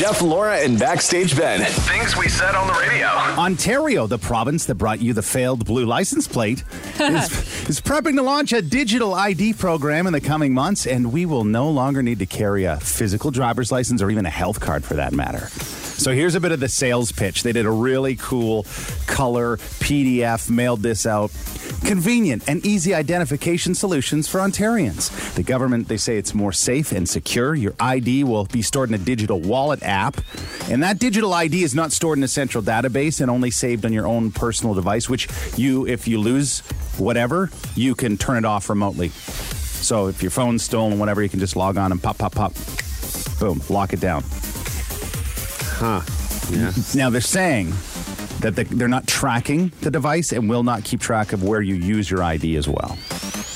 Jeff, Laura, and Backstage Ben. Things we said on the radio. Ontario, the province that brought you the failed blue license plate, is, is prepping to launch a digital ID program in the coming months, and we will no longer need to carry a physical driver's license or even a health card for that matter. So here's a bit of the sales pitch. They did a really cool color PDF, mailed this out. Convenient and easy identification solutions for Ontarians. The government, they say it's more safe and secure. Your ID will be stored in a digital wallet app. And that digital ID is not stored in a central database and only saved on your own personal device, which you, if you lose whatever, you can turn it off remotely. So if your phone's stolen, whatever, you can just log on and pop, pop, pop. Boom, lock it down. Huh. Yeah. Now they're saying that the, they're not tracking the device and will not keep track of where you use your ID as well.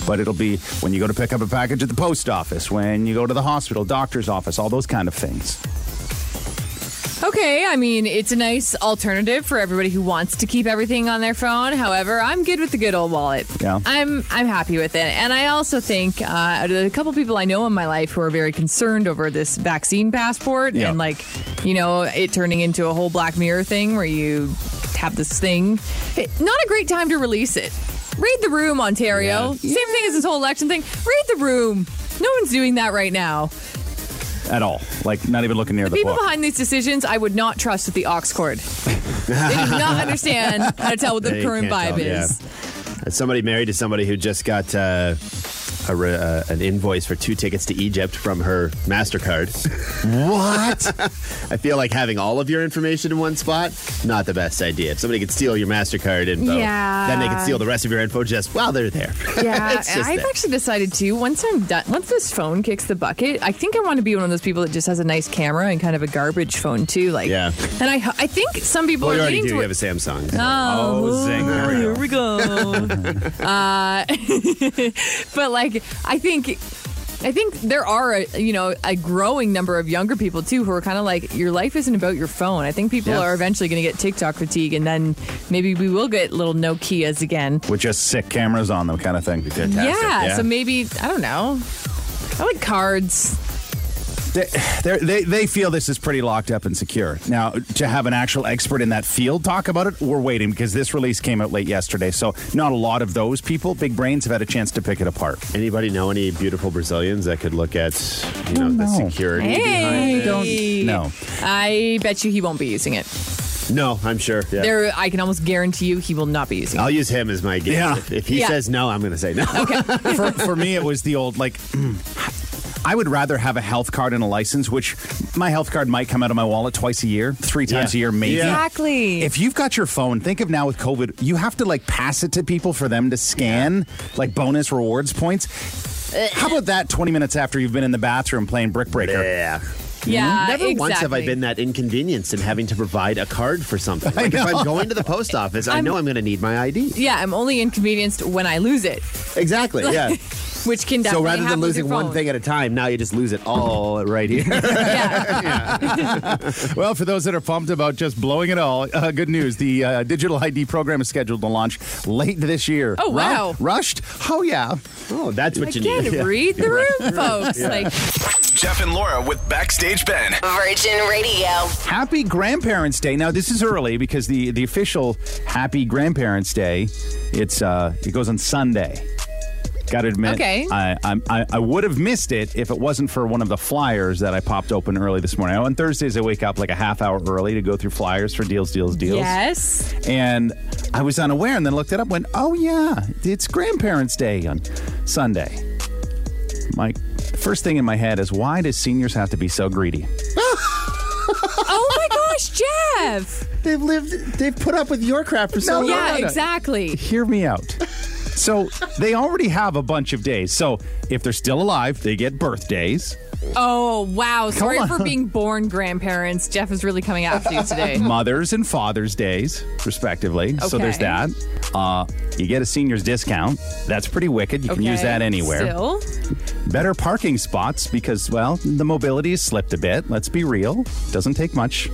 But it'll be when you go to pick up a package at the post office, when you go to the hospital, doctor's office, all those kind of things. Okay, I mean, it's a nice alternative for everybody who wants to keep everything on their phone. However, I'm good with the good old wallet. Yeah. I'm I'm happy with it. And I also think uh, a couple people I know in my life who are very concerned over this vaccine passport Yeah. and like, you know, it turning into a whole Black Mirror thing where you have this thing. Not a great time to release it. Read the room, Ontario. Same thing as this whole election thing. Read the room. No one's doing that right now. At all. Like, not even looking near the, People book. behind these decisions, I would not trust with the aux cord. they do not understand how to tell what the They current vibe tell, is. As somebody married to somebody who just got uh, a re- uh, an invoice for two tickets to Egypt from her MasterCard. What? I feel like having all of your information in one spot, not the best idea. If somebody could steal your MasterCard info, Yeah. then they could steal the rest of your info just while they're there. Yeah, I've there. actually decided to, Once I'm done, once this phone kicks the bucket, I think I want to be one of those people that just has a nice camera and kind of a garbage phone too. Like, Yeah. And I, I think some people Well, are already leaning do. You have a Samsung. Oh, zing. There we go. Here we go. uh, but like, I think. I think there are, a, you know, a growing number of younger people too who are kind of like, your life isn't about your phone. I think people are eventually going to get TikTok fatigue, and then maybe we will get little Nokia's again. With just sick cameras on them, kind of thing. Yeah, yeah. so maybe I don't know. I like cards. They, they're- they they feel this is pretty locked up and secure. Now, to have an actual expert in that field talk about it, we're waiting because this release came out late yesterday. So, not a lot of those people, big brains, have had a chance to pick it apart. Anybody know any beautiful Brazilians that could look at, you know, the security Hey, behind it? No. I bet you he won't be using it. No, I'm sure. Yeah. There, I can almost guarantee you he will not be using. I'll use him as my guess. Yeah. If, if he Yeah. says no, I'm going to say no. for, for me, it was the old like. I would rather have a health card and a license, which my health card might come out of my wallet twice a year, three times Yeah. a year, maybe. Yeah. Exactly. If you've got your phone, think of now with COVID, you have to like pass it to people for them to scan, like bonus rewards points. Eh. How about that 20 minutes after you've been in the bathroom playing Brick Breaker? Yeah. yeah, hmm? Never exactly. once have I been that inconvenienced in having to provide a card for something. Like if. I'm going to the post office, I I'm- know I'm going to need my ID. Yeah, I'm only inconvenienced when I lose it, Exactly. Yeah. which can so rather than losing one thing at a time, now you just lose it all right here. yeah. Well, for those that are pumped about just blowing it all, uh, good news. The uh, digital ID program is scheduled to launch late this year. Oh, Ru- wow. rushed? Oh, yeah. oh, that's what you Again, need. Yeah. read the room, folks. Like, Jeff and Laura with Backstage Ben. Virgin Radio. Happy Grandparents' Day. Now, this is early because the, the official Happy Grandparents' Day, it's uh, it goes on Sunday. Got to admit, Okay. I, I I I would have missed it if it wasn't for one of the flyers that I popped open early this morning. On Thursdays, I wake up like a half hour early to go through flyers for deals, deals, deals. yes. And I was unaware and then looked it up, and went, oh, yeah, it's Grandparents' Day on Sunday. My first thing in my head is, why does seniors have to be so greedy? Oh my gosh, Jeff. They've lived, they've put up with your crap for so long. yeah, no, no. exactly. Hear me out. So they already have a bunch of days. So if they're still alive, they get birthdays, Oh wow! Sorry for being born grandparents. Jeff is really coming after you today. Mother's and Father's Days, respectively. So there's that. Uh, you get a senior's discount. That's pretty wicked. You can use that anywhere. Still, Better parking spots because, well, the mobility has slipped a bit. Let's be real. Doesn't take much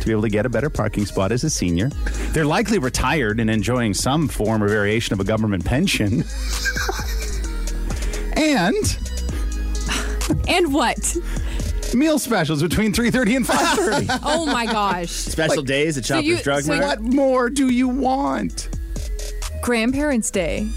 to be able to get a better parking spot as a senior. They're likely retired and enjoying some form or variation of a government pension. and and what? Meal specials between 3.30 and 5.30. Oh my gosh. Special days at Shoppers you- Drug so Mart. what more do you want? Grandparents' Day.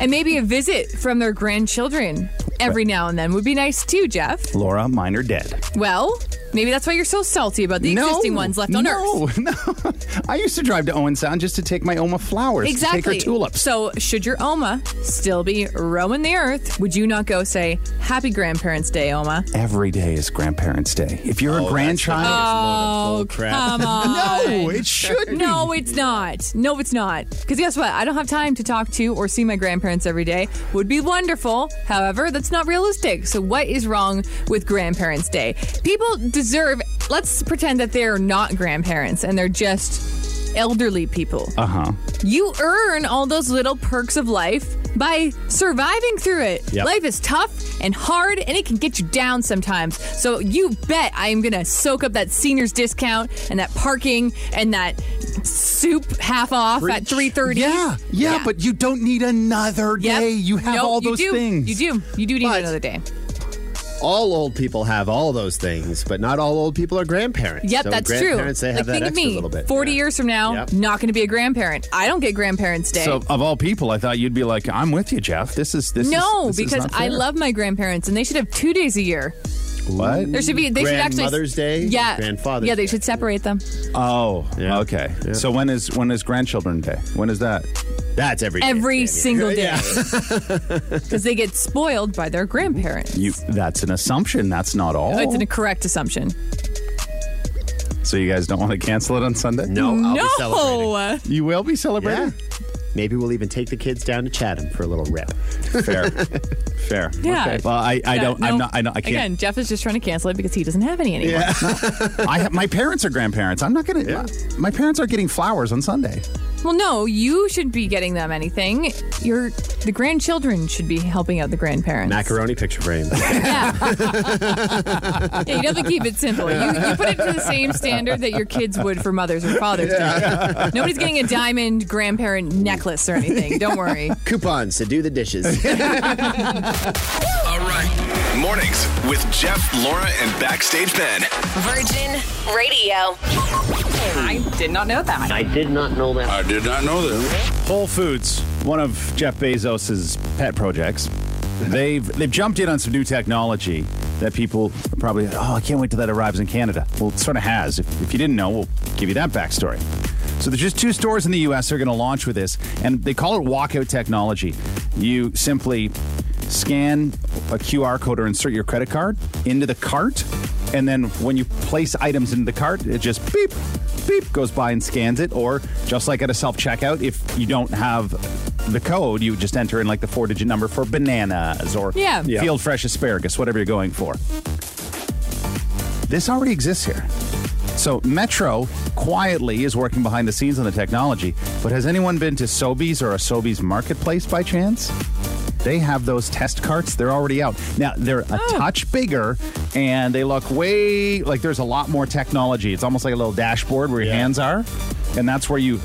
And maybe a visit from their grandchildren every now and then would be nice too, Jeff. Laura, mine are dead. Well, maybe that's why you're so salty about the existing ones left on no, Earth. No, no. I used to drive to Owen Sound just to take my Oma flowers. to Exactly. take her tulips. So, should your Oma still be roaming the earth, would you not go say, Happy Grandparents' Day, Oma? Every day is Grandparents' Day. If you're Oh, a grandchild, the biggest load of bull crap. Come on. no, it should be. No, it's not. No, it's not. Because guess what? I don't have time to talk to or see my grandparents every day. Would be wonderful. However, that's not realistic. So, what is wrong with Grandparents' Day? People deserve, let's pretend that they're not grandparents and they're just elderly people. Uh huh. You earn all those little perks of life by surviving through it. Yep. Life is tough and hard and it can get you down sometimes. So you bet I am going to soak up that senior's discount and that parking and that soup half off at 3:30. Yeah, yeah, but you don't need another Yep. day. You have Nope, all you those do. things. You do. You do need But- another day. All old people have all those things, but not all old people are grandparents. Yep, So that's true. They have like, that think of me. little bit. 40 Yeah. years from now, Yep. not going to be a grandparent. I don't get grandparents' day. So, of all people, I thought you'd be like, "I'm with you, Jeff. This is this." no, is, this is because not I love my grandparents and they should have two days a year. what. There should be. They should actually. Mother's Day, Yeah. Grandfather's Yeah, they Day. should separate them. Oh, Yeah. okay. Yeah. So when is when is Grandchildren Day? When is that? That's every day, Every Jamie. single day. Yeah. Because they get spoiled by their grandparents. You. That's an assumption. That's not all. Oh, it's an correct assumption. so you guys don't want to cancel it on Sunday? No, I'll be celebrating. no. You will be Yeah. celebrating. Maybe we'll even take the kids down to Chatham for a little rip. Fair. Fair. Yeah. Okay. Well, I, I don't. no. I'm not. I, don't, I can't. Jeff is just trying to cancel it because he doesn't have any anymore. I have, my parents are grandparents. I'm not gonna. Yeah. My parents are getting flowers on Sunday. Well, no, you should be getting them anything. Your the grandchildren should be helping out the grandparents. Macaroni picture frame. Yeah. yeah, you have to keep it simple. You, you put it to the same standard that your kids would for Mother's or Father's Day. Nobody's getting a diamond grandparent necklace or anything. Don't worry. Coupons to do the dishes. All right. Mornings with Jeff, Laura, and Backstage Ben. Virgin Radio. I did not know that. I did not know that. I did not know that. Whole Foods, one of Jeff Bezos's pet projects, they've they've jumped in on some new technology that people are probably oh I can't wait till that arrives in Canada. Well, it sort of has. If, if you didn't know, we'll give you that backstory. So there's just two stores in the U.S. that are going to launch with this, and they call it walkout technology. You simply scan a QR code or insert your credit card into the cart, and then when you place items into the cart, it just beep, beep goes by and scans it. Or just like at a self checkout, if you don't have the code, you just enter in like the four digit number for bananas or Yeah. Yeah. field fresh asparagus, whatever you're going for. This already exists here. So Metro quietly is working behind the scenes on the technology, but has anyone been to Sobeys or a Sobeys marketplace by chance? They have those test carts. They're already out. Now, they're a oh. touch bigger and they look way like there's a lot more technology. It's almost like a little dashboard where your Yeah. hands are. And that's where you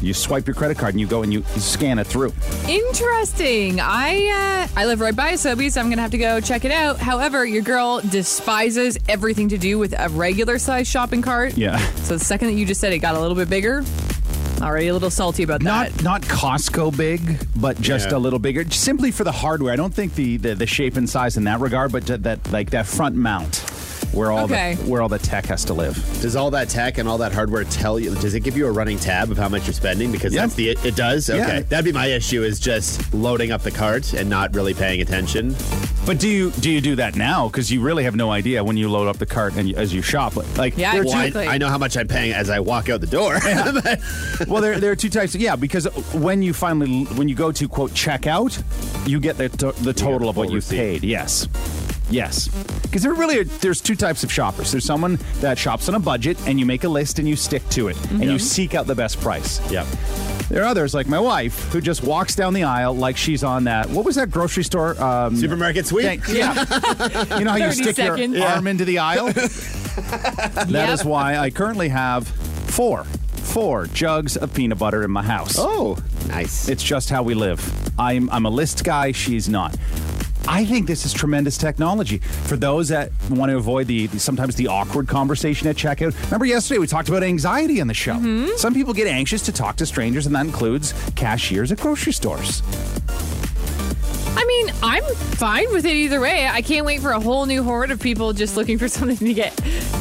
you swipe your credit card and you go and you scan it through. Interesting. I uh, I live right by Sobeys. So I'm gonna have to go check it out. However, your girl despises everything to do with a regular size shopping cart. Yeah. So the second that you just said it got a little bit bigger, already a little salty about that. Not not Costco big, but just Yeah. a little bigger, simply for the hardware. I don't think the, the the shape and size in that regard, but that like that front mount, where all Okay. the where all the tech has to live. Does all that tech and all that hardware tell you? Does it give you a running tab of how much you're spending? Because Yeah. that's the it does. Okay, Yeah. that'd be my issue. Is just loading up the cart and not really paying attention. But do you do you do that now? Because you really have no idea when you load up the cart and you, as you shop. Like Yeah, there Well, I, Exactly. I know how much I'm paying as I walk out the door. two, well there, there are two types. Yeah, because when you finally when you go to quote checkout, you get the to, the total of what you receipt. paid. Yes. Yes, because there really are, there's two types of shoppers. There's someone that shops on a budget, and you make a list and you stick to it, and you seek out the best price. yep. There are others, like my wife, who just walks down the aisle like she's on that. What was that grocery store? Um, Supermarket sweep. Thank- yeah. you know how you stick seconds. your Yeah. arm into the aisle? That is Yep. why I currently have four, four jugs of peanut butter in my house. Oh, nice. It's just how we live. I'm, I'm a list guy, she's not. I think this is tremendous technology for those that want to avoid the sometimes the awkward conversation at checkout. Remember yesterday we talked about anxiety on the show. Mm-hmm. Some people get anxious to talk to strangers, and that includes cashiers at grocery stores. I'm fine with it either way. I can't wait for a whole new horde of people just looking for something to get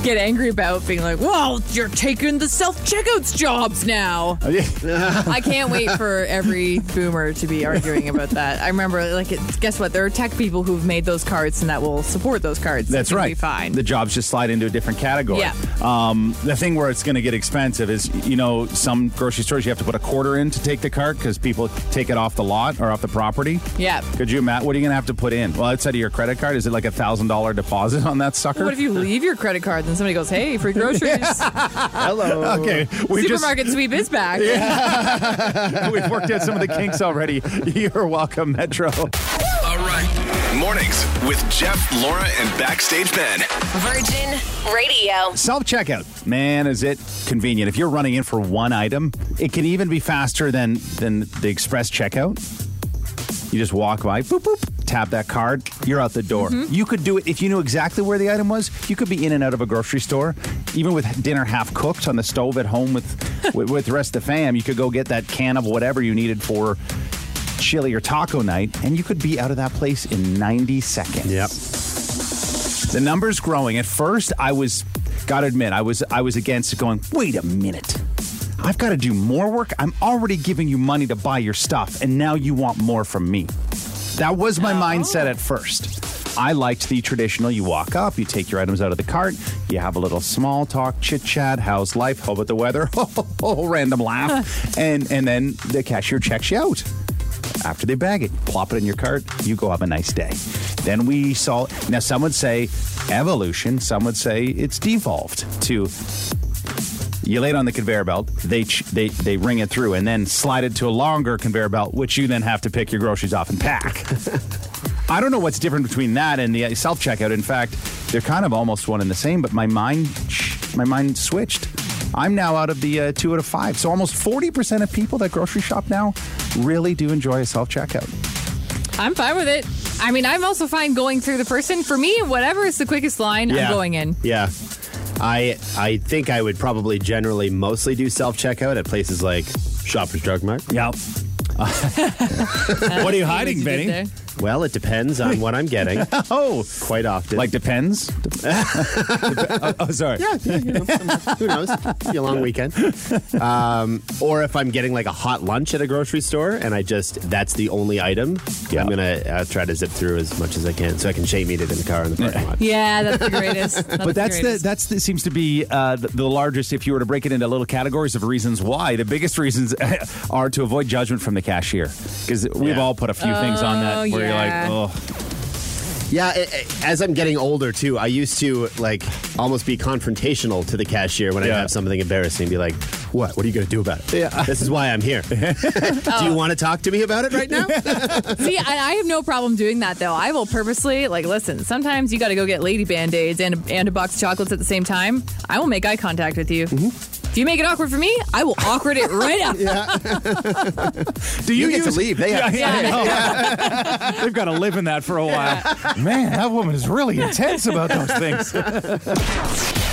get angry about, being like, "Well, you're taking the self checkouts jobs now." I can't wait for every boomer to be arguing about that. I remember, like, it, guess what? There are tech people who've made those cards and that will support those cards. That's It's right. Be fine. The jobs just slide into a different category. Yeah. Um, the thing where it's going to get expensive is, you know, some grocery stores you have to put a quarter in to take the cart because people take it off the lot or off the property. yeah. Could you, Matt? What are you going to have to put in? Well, outside of your credit card, is it like a thousand dollar deposit on that sucker? What if you leave your credit card and somebody goes, "Hey, free groceries"? Hello. Okay, we just Supermarket sweep is back. we've worked out some of the kinks already. You're welcome, Metro. All right. Mornings with Jeff, Laura, and Backstage Ben. Virgin Radio. Self checkout, man, is it convenient? If you're running in for one item, it can even be faster than than the express checkout. You just walk by, boop boop, tap that card, you're out the door. Mm-hmm. You could do it if you knew exactly where the item was. You could be in and out of a grocery store, even with dinner half cooked on the stove at home with with, with the rest of the fam. You could go get that can of whatever you needed for chili or taco night, and you could be out of that place in 90 seconds. Yep. The number's growing. At first, I was, gotta admit, I was, I was against it. Going, wait a minute, I've got to do more work. I'm already giving you money to buy your stuff, and now you want more from me. That was my oh. mindset at first. I liked the traditional. You walk up, you take your items out of the cart, you have a little small talk, chit chat. How's life? How about the weather? Oh, random laugh, and and then the cashier checks you out after they bag it, plop it in your cart, you go have a nice day. Then we saw, now some would say evolution, some would say it's devolved to you lay it on the conveyor belt, they, ch- they, they ring it through, and then slide it to a longer conveyor belt, which you then have to pick your groceries off and pack. I don't know what's different between that and the self checkout. In fact, they're kind of almost one and the same, but my mind, my mind switched. I'm now out of the uh, two out of five. So almost 40% of people that grocery shop now really do enjoy a self checkout. I'm fine with it. I mean, I'm also fine going through the person. For me, whatever is the quickest line, I'm going in. Yeah. I I think I would probably generally mostly do self checkout at places like Shoppers Drug Mart. Yep. what are you hiding, You did Benny? There. Well, it depends on what I'm getting. Oh, Quite often. like depends. oh, oh, sorry. yeah, yeah, you know, who knows? Be a long weekend. Um, or if I'm getting like a hot lunch at a grocery store and I just that's the only item, Yeah. I'm gonna uh, try to zip through as much as I can so I can shame eat it in the car in the parking lot. Yeah, that's the greatest. That's But that's the greatest. that's the, seems to be uh, the, the largest. If you were to break it into little categories of reasons why, the biggest reasons are to avoid judgment from the cashier because we've Yeah. all put a few things on that Oh, where yeah. you're like, oh, Yeah, it, it- as I'm getting older too, I used to like almost be confrontational to the cashier when I have something embarrassing. Be like, "What? What are you going to do about it? Yeah. this is why I'm here. do you want to talk to me about it right now? See, I, I have no problem doing that though. I will purposely like listen. Sometimes you got to go get lady band aids and and a box of chocolates at the same time. I will make eye contact with you. Mm-hmm. If you make it awkward for me, I will awkward it right up. do you, You get to leave. They have- Yeah, I know. They've got to live in that for a while. Man, that woman is really intense about those things.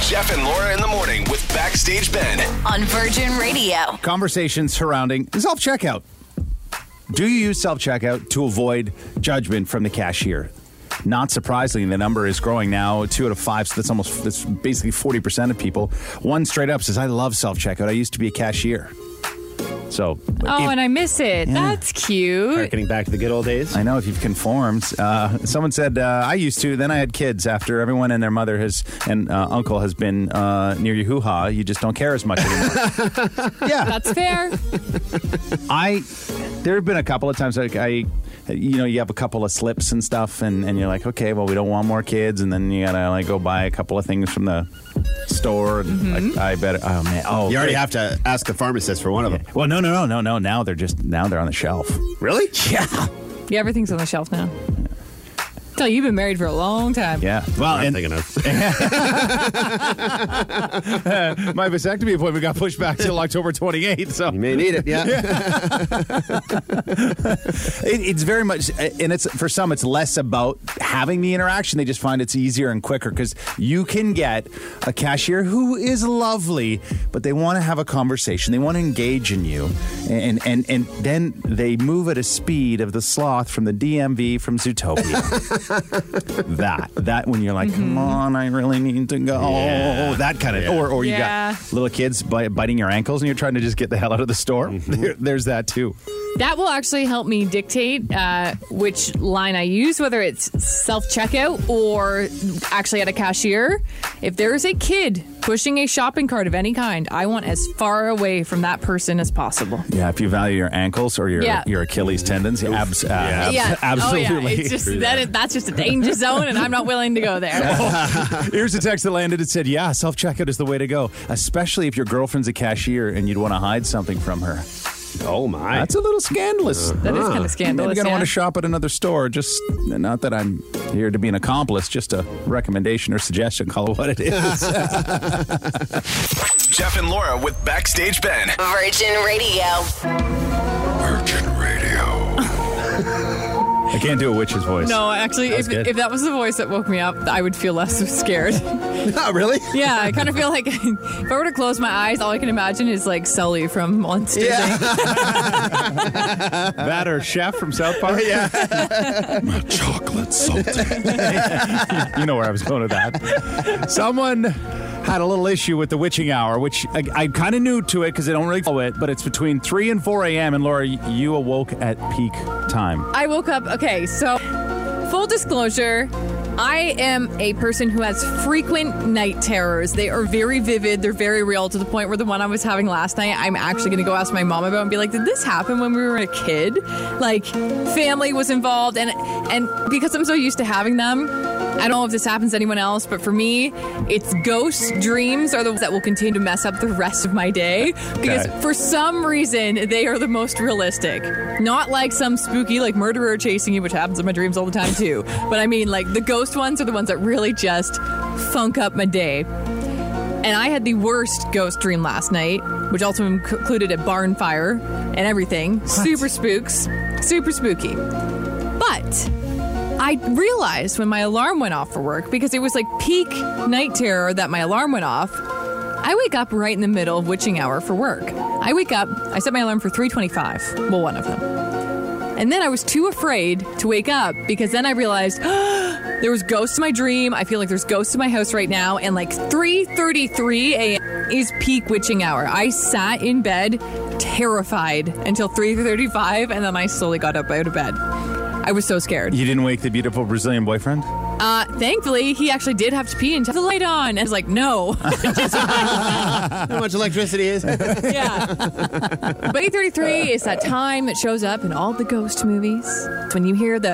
Jeff and Laura in the morning with Backstage Ben. On Virgin Radio. Conversations surrounding self checkout. Do you use self checkout to avoid judgment from the cashier? Not surprisingly, the number is growing now. Two out of five, so that's almost that's basically forty percent of people. One straight up says, "I love self checkout. I used to be a cashier." So, Oh, if- and I miss it. That's cute. Getting back to the good old days. I know if you've conformed. Uh, someone said uh, I used to. Then I had kids. After everyone and their mother has and uh, uncle has been uh, near your hoo ha, you just don't care as much anymore. yeah, That's fair. I there have been a couple of times like I you know you have a couple of slips and stuff and, and you're like okay well we don't want more kids and then you gotta like go buy a couple of things from the store and mm-hmm. like, I bet oh man oh You already great. have to ask the pharmacist for one of them. well no no no no no now they're just now they're on the shelf Really? yeah Yeah, everything's on the shelf now. Tell you, you've been married for a long time. Yeah. Well, I'm and thinking of. my vasectomy appointment got pushed back till October 28th. So You may need it. Yeah. It, it's very much, and it's for some, it's less about having the interaction. They just find it's easier and quicker because you can get a cashier who is lovely, but they want to have a conversation. They want to engage in you, and and and then they move at a speed of the sloth from the DMV from Zootopia. that that when you're like, come on, I really need to go. Yeah. That kind of, Yeah. or or you Yeah. got little kids bi- biting your ankles, and you're trying to just get the hell out of the store. There, there's that too. That will actually help me dictate uh, which line I use, whether it's self checkout or actually at a cashier. If there is a kid pushing a shopping cart of any kind, I want as far away from that person as possible. Yeah, if you value your ankles or your Yeah. your Achilles tendons, abs, uh, abs- yeah, absolutely. Oh, yeah. It's just that is, that's just a danger zone, and I'm not willing to go there. Here's a text that landed. It said, "Yeah, self checkout is the way to go, especially if your girlfriend's a cashier and you'd want to hide something from her. Oh my. That's a little scandalous. Uh-huh. That is kind of Maybe scandalous. you're gonna yeah. want to shop at another store. Just not that I'm here to be an accomplice. Just a recommendation or suggestion. Call it what it is. Jeff and Laura with Backstage Ben. Virgin Radio. Virgin Radio. I can't do a witch's voice. No, actually, if, good. if that was the voice that woke me up, I would feel less scared. Not really. yeah, I kind of feel like if I were to close my eyes, all I can imagine is like Sully from Monsters. Inc. that or Chef from South Park. yeah, Chocolate salty. you know where I was going with that. Someone had a little issue with the witching hour, which I, I'm kind of new to it because I don't really follow it, but it's between 3 and 4 a.m. And Laura, you awoke at peak time. I woke up. Okay, so full disclosure. I am a person who has frequent night terrors. They are very vivid. They're very real to the point where the one I was having last night, I'm actually going to go ask my mom about and be like, "Did this happen when we were a kid? Like, family was involved, and and because I'm so used to having them, I don't know if this happens to anyone else, but for me, it's ghost dreams are the ones that will continue to mess up the rest of my day because Okay. for some reason they are the most realistic. Not like some spooky like murderer chasing you, which happens in my dreams all the time too. But I mean, like the ghost ones are the ones that really just funk up my day. And I had the worst ghost dream last night, which also included a barn fire and everything. Super spooks, super spooky. But I realized when my alarm went off for work because it was like peak night terror that my alarm went off. I wake up right in the middle of witching hour for work. I wake up, I set my alarm for 325. Well, one of them. And then I was too afraid to wake up because then I realized there was ghosts in my dream. I feel like there's ghosts in my house right now and like 3:33 a.m. is peak witching hour. I sat in bed terrified until 3:35 and then I slowly got up out of bed. I was so scared. You didn't wake the beautiful Brazilian boyfriend? Uh, thankfully, he actually did have to pee and have the light on. And I was like, no. How much electricity is? yeah. But 833 is that time that shows up in all the ghost movies. It's when you hear the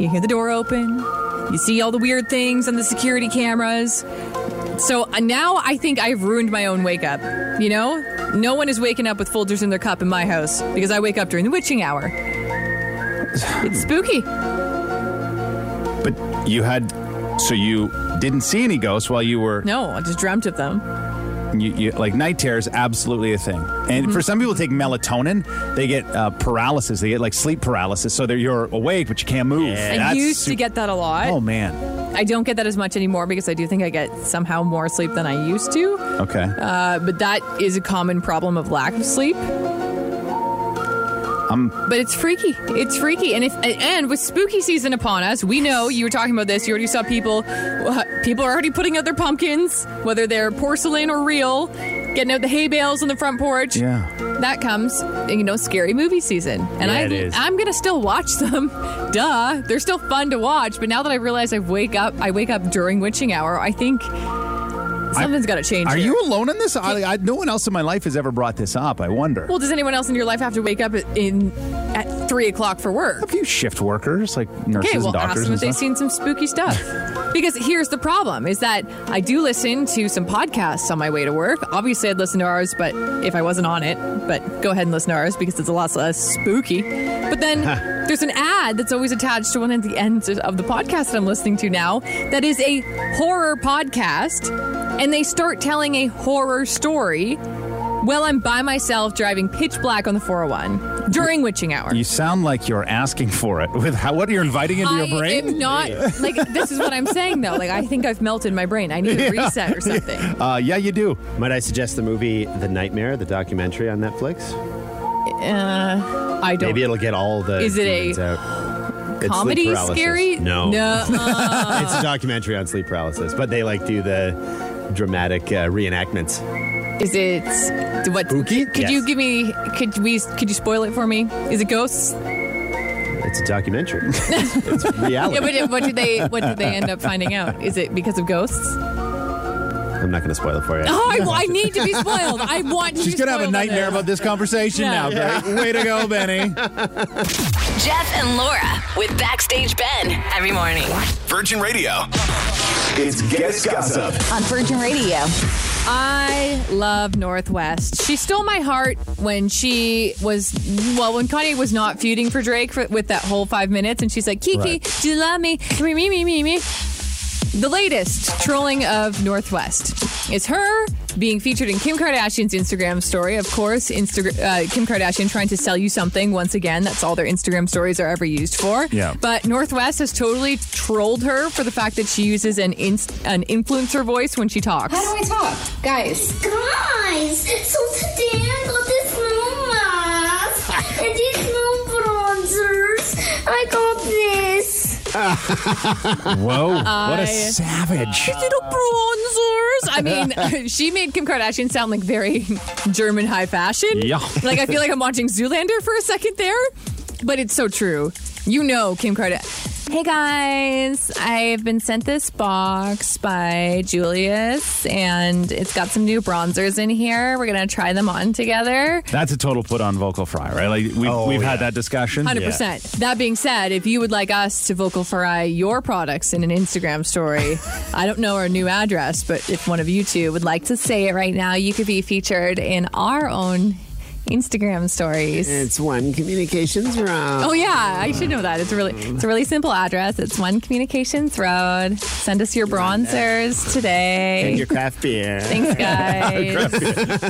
you hear the door open, you see all the weird things on the security cameras. So uh, now I think I've ruined my own wake up. You know? No one is waking up with Folgers in their cup in my house because I wake up during the witching hour. It's spooky. But you had, so you didn't see any ghosts while you were, No, I just dreamt of them. you, you, like night terror is absolutely a thing. And for some people, take melatonin, they get uh, paralysis. They get like sleep paralysis. So they're you're awake, but you can't move. I That's used to get that a lot. Oh man. I don't get that as much anymore because I do think I get somehow more sleep than I used to. Okay. Uh, but that is a common problem of lack of sleep. Um, But it's freaky. It's freaky, and if and with spooky season upon us, we know you were talking about this. You already saw people. uh, People are already putting out their pumpkins, whether they're porcelain or real, getting out the hay bales on the front porch. yeah. That comes, you know, scary movie season, and Yeah, I it is. I'm gonna still watch them. Duh, they're still fun to watch. But now that I realize I wake up, I wake up during witching hour. I think something's got to change. Are here. you alone in this? I, I, no one else in my life has ever brought this up. I wonder. Well, does anyone else in your life have to wake up at, in at three o'clock for work? a few shift workers, like nurses Okay, well, and ask doctors them and if they've seen some spooky stuff. Because here's the problem is that I do listen to some podcasts on my way to work. Obviously, I'd listen to ours, but if I wasn't on it, but go ahead and listen to ours because it's a lot less spooky. But then there's an ad that's always attached to one of the ends of the podcast that I'm listening to now that is a horror podcast, and they start telling a horror story while I'm by myself driving pitch black on the 401 during witching hour. You sound like you're asking for it. With how, what are you're inviting into I your brain? I am not like this is what I'm saying though. Like I think I've melted my brain. I need a reset or something. Uh, yeah, you do. Might I suggest the movie The Nightmare, the documentary on Netflix? Uh, I don't. Maybe it'll get all the Is it a demons out. It's sleep comedy scary? No. No. uh, it's a documentary on sleep paralysis, but they like do the dramatic uh, reenactments. is it what? Spooky? Could Yes. you give me? Could we? Could you spoil it for me? Is it ghosts? It's a documentary. it's reality. Yeah, but what did they? What did they end up finding out? Is it because of ghosts? I'm not going to spoil it for you. Oh, I, I need to be spoiled. I want to. She's going to have a nightmare about this conversation Yeah. now. Great. Way to go, Benny. Jeff and Laura with Backstage Ben every morning. Virgin Radio. It's Guest Gossip. On Virgin Radio. I love North West. She stole my heart when she was, well, when Kanye was not feuding for Drake for, with that whole five minutes, and she's like, Kiki, Right. do you love me? Me, me, me, me, me. The latest trolling of North West is her being featured in Kim Kardashian's Instagram story. Of course, Insta- uh, Kim Kardashian trying to sell you something once again. That's all their Instagram stories are ever used for. Yeah. But North West has totally trolled her for the fact that she uses an inst- an influencer voice when she talks. How do I talk? Guys. Guys, so today I got this new mask and these new bronzers. I got this. Whoa. what a savage. little bronzers. I mean, she made Kim Kardashian sound like very German high fashion. Yeah. Like I feel like I'm watching Zoolander for a second there, but it's so true. You know, Kim Kardashian. Hey guys, I've been sent this box by Julius, and it's got some new bronzers in here. We're gonna try them on together. That's a total put on vocal fry, right? Like we've, Oh, we've yeah. had that discussion. Hundred percent. That being said, if you would like us to vocal fry your products in an Instagram story, I don't know our new address, but if one of you two would like to say it right now, you could be featured in our own Instagram stories. It's one communications wrong. Oh yeah, I should know that. It's a really it's a really simple address. It's One Communications Road. Send us your bronzers today. And your craft beer. Thanks, guys.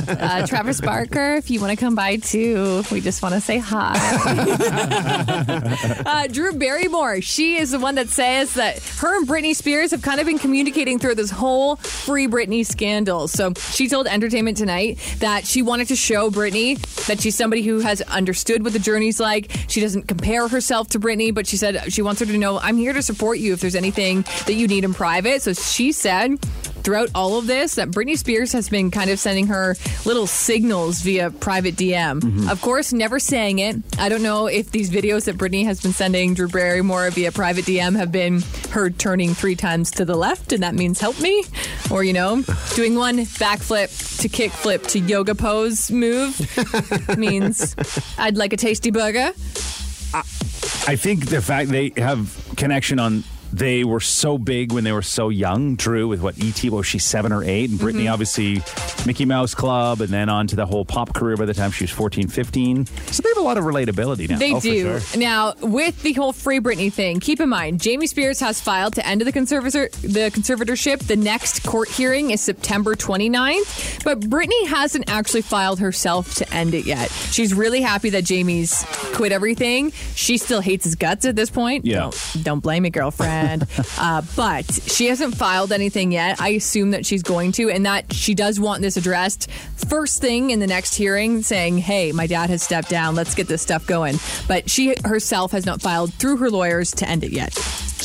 uh, Travis Barker, if you want to come by too, we just want to say hi. uh, Drew Barrymore, she is the one that says that her and Britney Spears have kind of been communicating through this whole free Britney scandal. So she told Entertainment Tonight that she wanted to show Britney that she's somebody who has understood what the journey's like. She doesn't compare herself to Britney, but she said she wants her to know, I'm here to support you if there's anything that you need in private. So she said, throughout all of this that Britney Spears has been kind of sending her little signals via private DM. Mm-hmm. Of course, never saying it. I don't know if these videos that Britney has been sending Drew Barrymore via private DM have been her turning three times to the left, and that means help me, or you know, doing one backflip to kickflip to yoga pose move means I'd like a tasty burger. I think the fact they have connection on they were so big when they were so young. Drew with what ET was she seven or eight, and Britney Mm-hmm. obviously Mickey Mouse Club, and then on to the whole pop career by the time she was 14, 15. So they have a lot of relatability now. They Oh, do. sure. Now, with the whole Free Britney thing, keep in mind, Jamie Spears has filed to end the conservator the conservatorship. The next court hearing is September 29th, but Britney hasn't actually filed herself to end it yet. She's really happy that Jamie's quit everything. She still hates his guts at this point. Yeah. Don't, don't blame me, girlfriend. Uh, but she hasn't filed anything yet. I assume that she's going to, and that she does want this addressed first thing in the next hearing, saying, "Hey, my dad has stepped down. Let's get this stuff going." But she herself has not filed through her lawyers to end it yet.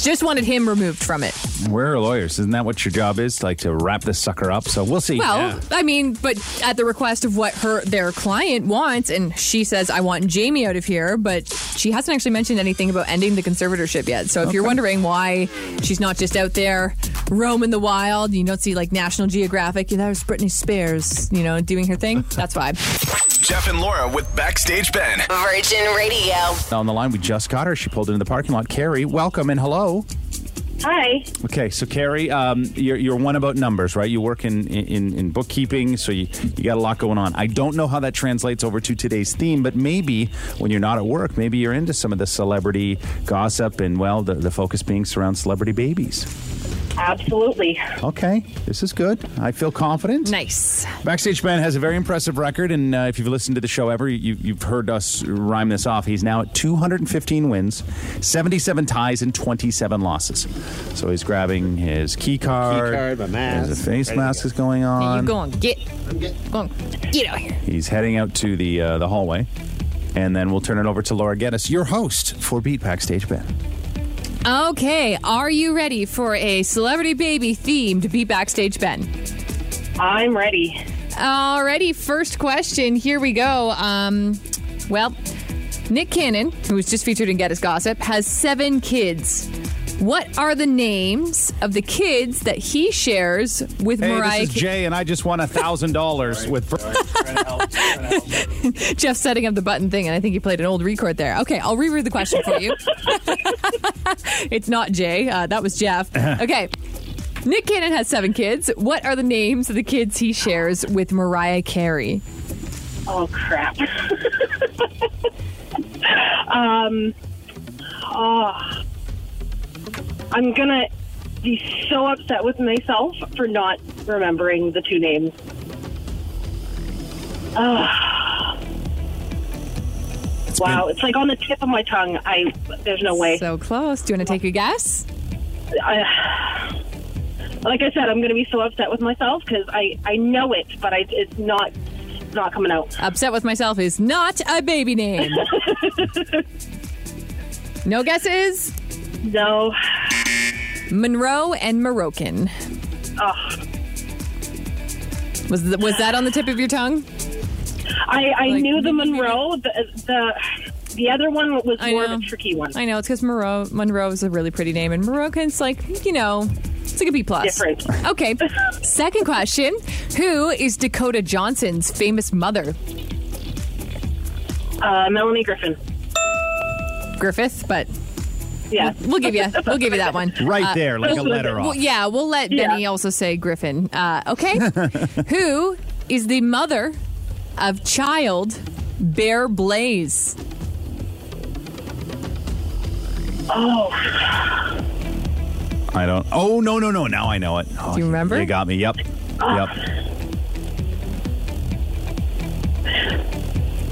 She just wanted him removed from it. We're lawyers? Isn't that what your job is? Like to wrap this sucker up? So we'll see. Well, I mean, but at the request of what her their client wants, and she says, "I want Jamie out of here," but she hasn't actually mentioned anything about ending the conservatorship yet. So if you're wondering why she's not just out there roaming the wild, you don't see like National Geographic. You know, there's Britney Spears, you know, doing her thing. That's why. Jeff and Laura with Backstage Ben. Virgin Radio. on the line, we just got her. She pulled into the parking lot. Carrie, welcome and hello. Hi. Okay, so Carrie, um, you're, you're one about numbers, right? You work in, in, in bookkeeping, so you, you got a lot going on. I don't know how that translates over to today's theme, but maybe when you're not at work, maybe you're into some of the celebrity gossip and, well, the, the focus being around celebrity babies. Absolutely. Okay, this is good. I feel confident. Nice. Backstage Ben has a very impressive record, and uh, if you've listened to the show ever, you, you've heard us rhyme this off. He's now at 215 wins, 77 ties, and 27 losses. So he's grabbing his key card. Key card, my mask, There's a face ready mask go. is going on. you go on, get. Go on, get out here. He's heading out to the uh, the hallway, and then we'll turn it over to Laura Geddes, your host for Beat Backstage Ben. Okay, are you ready for a celebrity baby themed Be Backstage Ben? I'm ready. Alrighty, first question. Here we go. Um, well, Nick Cannon, who was just featured in Get Us Gossip, has seven kids. What are the names of the kids that he shares with Hey, Mariah? this is Jay, and I just won a thousand dollars with. Jeff setting up the button thing, and I think he played an old record there. Okay, I'll reread the question for you. it's not Jay. Uh, that was Jeff. Okay. Nick Cannon has seven kids. What are the names of the kids he shares with Mariah Carey? Oh, crap. um, oh, I'm going to be so upset with myself for not remembering the two names. wow, it's like on the tip of my tongue. I there's no way. So close. Do you want to take a guess? I, like I said, I'm going to be so upset with myself because I I know it, but I, it's not it's not coming out. Upset with myself is not a baby name. no guesses? No. Monroe and Moroccan. Oh, Was, th- was that on the tip of your tongue? I I Like, knew the Monroe. The the the other one was I more know. of a tricky one. I know it's because Monroe Monroe is a really pretty name, and Moroccan's like you know it's like a B plus. Different. Okay. Second question: Who is Dakota Johnson's famous mother? Uh, Melanie Griffin. Griffith, but Yeah. we'll give you we'll give you that one. Right Uh, there, like a letter Well, yeah, we'll let Yeah. Benny also say Griffin. Uh, okay. Who is the mother of child Bear Blaze? Oh, I don't. Oh no no no! Now I know it. Oh, Do you remember? You got me. Yep. Yep.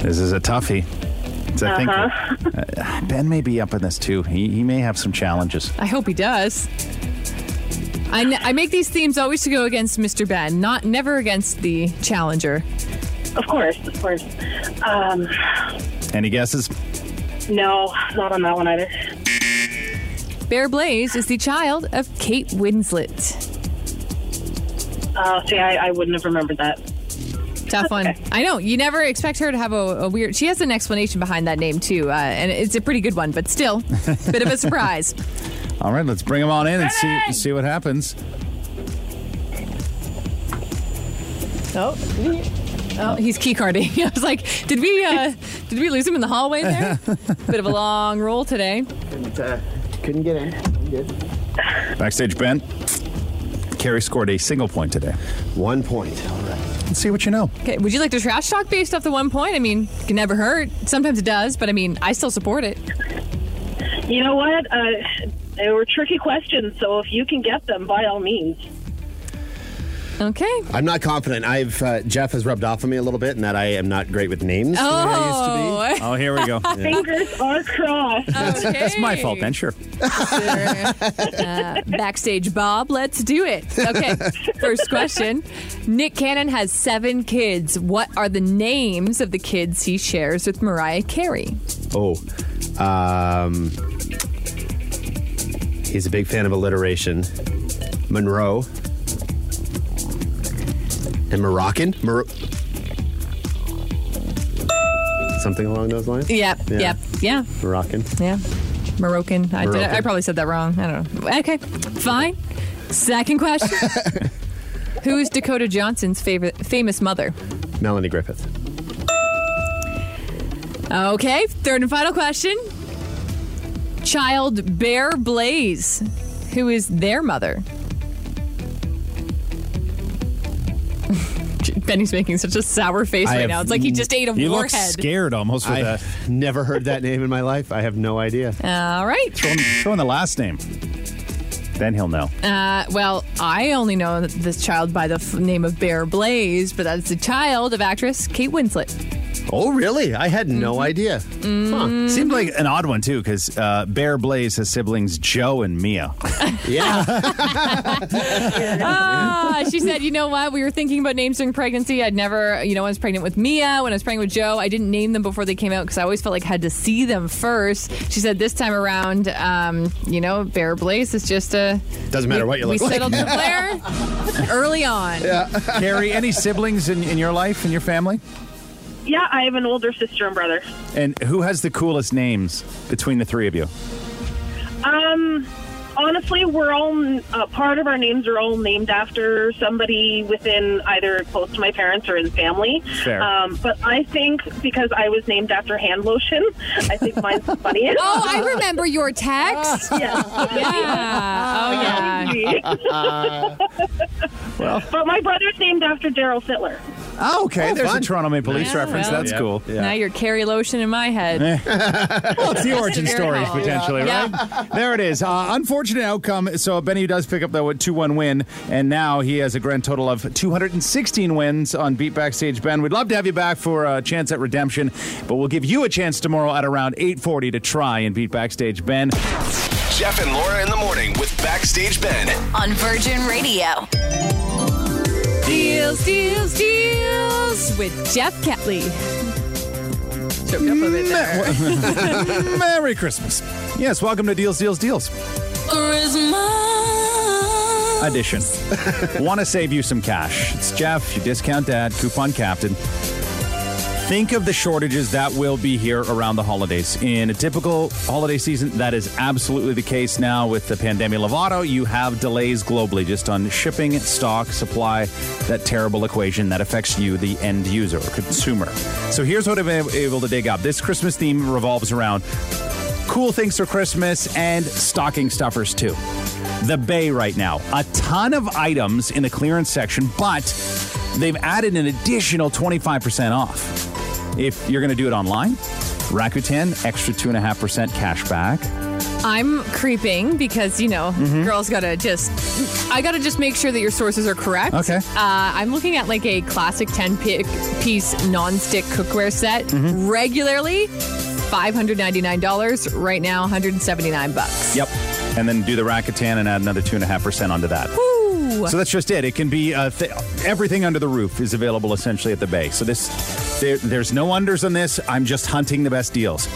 This is a toughie. It's, I think uh, Ben may be up in this too. He he may have some challenges. I hope he does. I, n- I make these themes always to go against Mr. Ben, not never against the challenger. of course, of course. Um, Any guesses? no, not on that one either. Bear Blaze is the child of Kate Winslet. Uh, see, I, I wouldn't have remembered that. Tough one. I know. You never expect her to have a, a weird. She has an explanation behind that name too, uh, and it's a pretty good one, but still, bit of a surprise. All right, let's bring him on in and see see what happens. Oh, oh, he's key carding. I was like, did we uh, did we lose him in the hallway there? Bit of a long roll today. Couldn't uh, couldn't get in. Good. Backstage Ben. Carrie scored a single point today. One point. All right. Let's see what you know. Okay, would you like to trash talk based off the one point? I mean, it can never hurt. Sometimes it does, but I mean, I still support it. You know what? Uh, they were tricky questions, so if you can get them, by all means. Okay. I'm not confident. I've uh, Jeff has rubbed off on me a little bit, and that I am not great with names. the I used to be. Oh, Oh, here we go. Fingers are crossed. okay. That's my fault then, sure. Uh, backstage Bob, let's do it. Okay, first question. Nick Cannon has seven kids. What are the names of the kids he shares with Mariah Carey? Oh, um, he's a big fan of alliteration. Monroe and Moroccan. Mor- Something along those lines. Yep, Yeah. yep, yeah, Moroccan. yeah. Moroccan. I, did, Moroccan. I probably said that wrong. I don't know. Okay, fine. Second question. Who is Dakota Johnson's favorite famous mother? Melanie Griffith. Okay, third and final question. Child Bear Blaze Who is their mother? Benny's making such a sour face I right have now. It's like he just ate a You look warhead. scared almost with that. I've never heard that name in my life. I have no idea. All right. Throw in, throw in the last name. Then he'll know. Uh, well, I only know this child by the f- name of Bear Blaze, but that's the child of actress Kate Winslet. Oh, really? I had Mm-hmm. no idea. Huh. Seemed like an odd one too, because uh, Bear Blaze has siblings Joe and Mia. Yeah. Ah, she said, you know what? We were thinking about names during pregnancy. I'd never, you know, when I was pregnant with Mia, when I was pregnant with Joe, I didn't name them before they came out because I always felt like I had to see them first. She said this time around, um, you know, Bear Blaze is just a. Doesn't matter we, what you we look like. We settled for Blair early on. Yeah. Carrie, any siblings in, in your life, in your family? Yeah, I have an older sister and brother. And who has the coolest names between the three of you? Um, honestly, we're all uh, part of our names are all named after somebody within either close to my parents or in family. Fair. Um, but I think because I was named after hand lotion, I think mine's the funniest. Oh, I remember your text. yeah. yeah. Oh, yeah. Well, but my brother's named after Darryl Sittler. Oh, okay. Oh, There's fun. a Toronto Maple Leafs Yeah, reference. well. That's Yeah. cool. Yeah. Now you're Keri Lotion in my head. Well, it's the origin Very stories cool. potentially, Yeah. right? There it is. Uh, unfortunate outcome. So Benny does pick up the two-one win, and now he has a grand total of 216 wins on Beat Backstage. Ben, we'd love to have you back for a chance at redemption, but we'll give you a chance tomorrow at around 8:40 to try and beat Backstage. Ben, Jeff and Laura in the morning with Backstage Ben. On Virgin Radio. Deals, deals, deals with Jeff Catley. Choked up a bit mm, there. Merry Christmas. Yes, welcome to Deals, Deals, Deals. Edition. Want to save you some cash? It's Jeff, your discount dad, coupon captain. Think of the shortages that will be here around the holidays. In a typical holiday season, that is absolutely the case now with the pandemic Lovato. You have delays globally just on shipping, stock, supply, that terrible equation that affects you, the end user or consumer. So here's what I've been able to dig up. This Christmas theme revolves around cool things for Christmas and stocking stuffers too. The Bay right now, a ton of items in the clearance section, but they've added an additional 25% off. If you're going to do it online, Rakuten, extra 2.5% cash back. I'm creeping because, you know, Mm-hmm. girls gotta just, I gotta just make sure that your sources are correct. Okay. Uh, I'm looking at like a classic 10 pi- piece non-stick cookware set Mm-hmm. regularly. $599 right now 179 bucks Yep. And then do the Rakuten and add another 2.5% onto that. Ooh. So that's just it. It can be uh, th- everything under the roof is available essentially at the bay. So this, there, there's no unders on this. I'm just hunting the best deals.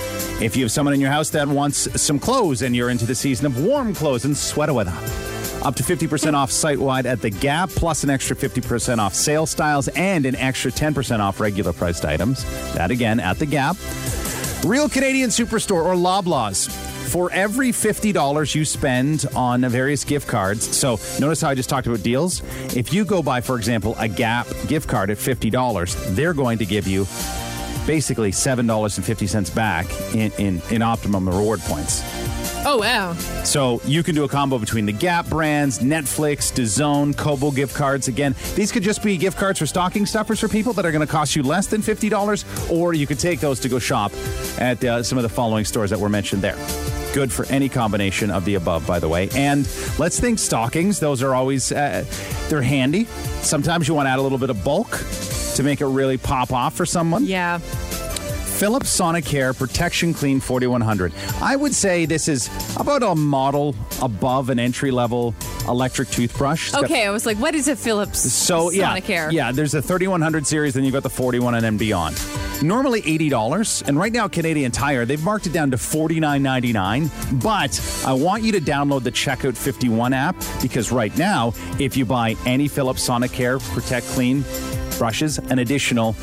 If you have someone in your house that wants some clothes and you're into the season of warm clothes and sweater weather, up to 50% off site wide at the Gap, plus an extra 50% off sale styles and an extra 10% off regular priced items. That again at the Gap. Real Canadian Superstore or Loblaws. For every $50 you spend on various gift cards, so notice how I just talked about deals. If you go buy, for example, a Gap gift card at $50, they're going to give you basically $7.50 back in, in, in optimum reward points. oh wow So you can do a combo between the Gap brands, Netflix, DAZN, Kobo gift cards. Again, these could just be gift cards for stocking stuffers for people that are going to cost you less than $50, or you could take those to go shop at uh, some of the following stores that were mentioned there. Good for any combination of the above, by the way. And let's think stockings. Those are always, uh, they're handy. Sometimes you want to add a little bit of bulk to make it really pop off for someone. yeah Philips Sonicare Protection Clean 4100. I would say this is about a model above an entry level electric toothbrush. It's got- okay I was like what is a Philips so yeah, Sonicare yeah. There's a 3100 series, then you've got the 41 and then beyond. Normally eighty dollars, and right now Canadian Tire they've marked it down to 49.99. But I want you to download the Checkout 51 app because right now, if you buy any Philips Sonicare Protect Clean brushes, an additional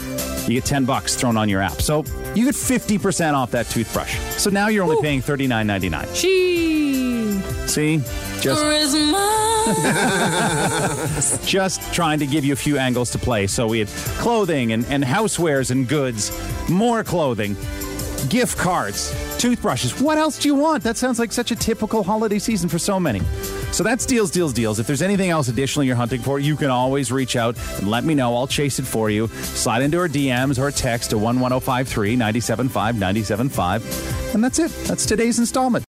you get 10 bucks thrown on your app. So you get 50% off that toothbrush. So now you're only paying $39.99. Gee. See? Just just trying to give you a few angles to play. So we had clothing and, and housewares and goods, more clothing, gift cards, toothbrushes. What else do you want? That sounds like such a typical holiday season for so many. So that's deals, deals, deals. If there's anything else additionally you're hunting for, you can always reach out and let me know. I'll chase it for you. Slide into our DMs or text to 11053 975 975. And that's it. That's today's installment.